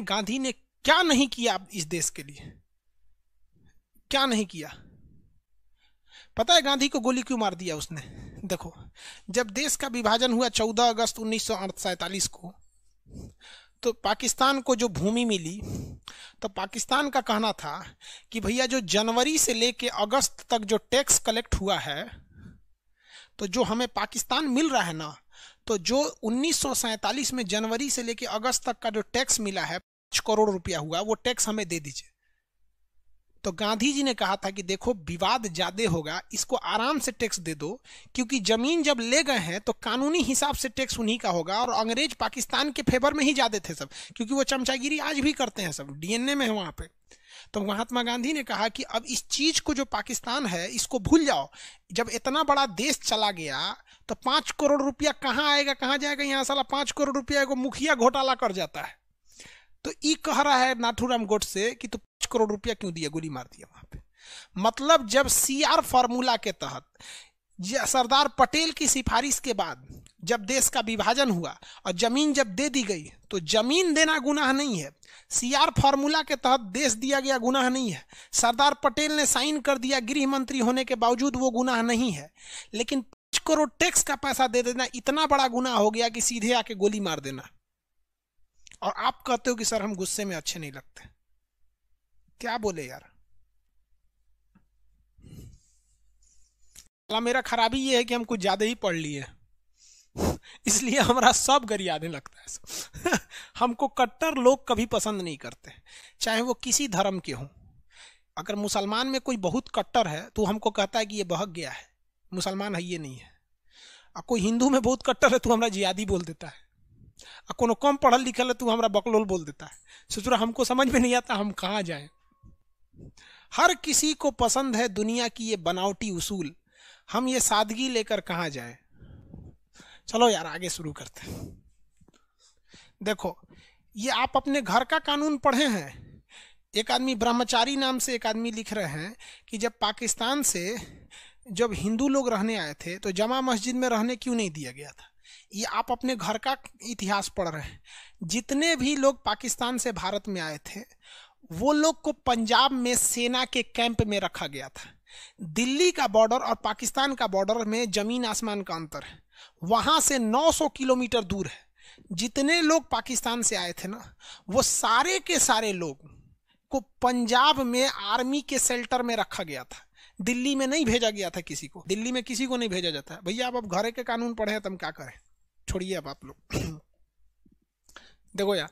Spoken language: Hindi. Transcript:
गांधी ने क्या नहीं किया इस देश के लिए? क्या नहीं किया? पता है गांधी को गोली क्यों मार दिया उसने? देखो, जब देश का विभाजन हुआ 14 अगस्त उन्नीस को तो पाकिस्तान को जो भूमि मिली तो पाकिस्तान का कहना था कि भैया जो जनवरी से लेके अगस्त तक जो टैक्स कलेक्ट हुआ है तो जो हमें पाकिस्तान मिल रहा है ना तो जो उन्नीस सौ सैंतालीस में जनवरी से लेकर अगस्त तक का जो टैक्स मिला है, पाँच करोड़ रुपया हुआ, वो टैक्स हमें दे दीजिए। तो गांधी जी ने कहा था कि देखो, विवाद ज़्यादा होगा, इसको आराम से टैक्स दे दो, क्योंकि ज़मीन जब ले गए हैं तो कानूनी हिसाब से टैक्स उन्हीं का होगा, और अंग्रेज़ पाकिस्तान के फेवर में ही ज़्यादा थे सब, क्योंकि वो चमचागिरी आज भी करते हैं सब, डीएनए में है वहाँ पे। तो महात्मा गांधी ने कहा कि अब इस चीज़ को जो पाकिस्तान है, इसको भूल जाओ। जब इतना बड़ा देश चला गया तो पाँच करोड़ रुपया कहाँ आएगा, कहाँ जाएगा? यहाँ साला पाँच करोड़ रुपया को मुखिया घोटाला कर जाता है। तो ई कह रहा है नाथुराम गोट से कि तू करोड़ रुपया क्यों दिया? गोली मार दिया वहाँ पे। मतलब जब सीआर फॉर्मूला के तहत सरदार पटेल की सिफारिश के बाद जब देश का विभाजन हुआ और ज़मीन जब दे दी गई तो ज़मीन देना गुनाह नहीं है। सीआर फॉर्मूला के तहत देश दिया गया गुनाह नहीं है। सरदार पटेल ने साइन कर दिया गृह मंत्री होने के बावजूद वो गुनाह नहीं है। लेकिन पाँच करोड़ टैक्स का पैसा दे देना इतना बड़ा गुनाह हो गया कि सीधे आके गोली मार देना। और आप कहते हो कि सर हम गुस्से में अच्छे नहीं लगते। क्या बोले यार? मेरा खराबी ये है कि हम कुछ ज़्यादा ही पढ़ लिए इसलिए हमारा सब गरियाने लगता है। हमको कट्टर लोग कभी पसंद नहीं करते, चाहे वो किसी धर्म के हों। अगर मुसलमान में कोई बहुत कट्टर है तो हमको कहता है कि ये बहक गया है। मुसलमान है, ये नहीं है। और कोई हिंदू में बहुत कट्टर है तो हमारा जियादी बोल देता है। और कोनो कम पढ़ल लिखल है तो हमारा बकलोल बोल देता है। सोच रहा हमको समझ में नहीं आता, हम कहाँ जाएँ? हर किसी को पसंद है दुनिया की ये बनावटी उसूल। हम ये सादगी लेकर कहाँ जाए? चलो यार, आगे शुरू करते हैं। देखो, ये आप अपने घर का कानून पढ़े हैं। एक आदमी ब्रह्मचारी नाम से एक आदमी लिख रहे हैं कि जब पाकिस्तान से जब हिंदू लोग रहने आए थे तो जमा मस्जिद में रहने क्यों नहीं दिया गया था? ये आप अपने घर का इतिहास पढ़ रहे हैं। जितने भी लोग पाकिस्तान से भारत में आए थे वो लोग को पंजाब में सेना के कैंप में रखा गया था। दिल्ली का बॉर्डर और पाकिस्तान का बॉर्डर में ज़मीन आसमान का अंतर है। वहाँ से 900 किलोमीटर दूर है। जितने लोग पाकिस्तान से आए थे ना, वो सारे के सारे लोग को पंजाब में आर्मी के शेल्टर में रखा गया था। दिल्ली में नहीं भेजा गया था किसी को। दिल्ली में किसी को नहीं भेजा जाता भैया, आप अब घरे के कानून पढ़े हैं तो हम क्या करें? छोड़िए अब आप लोग। देखो यार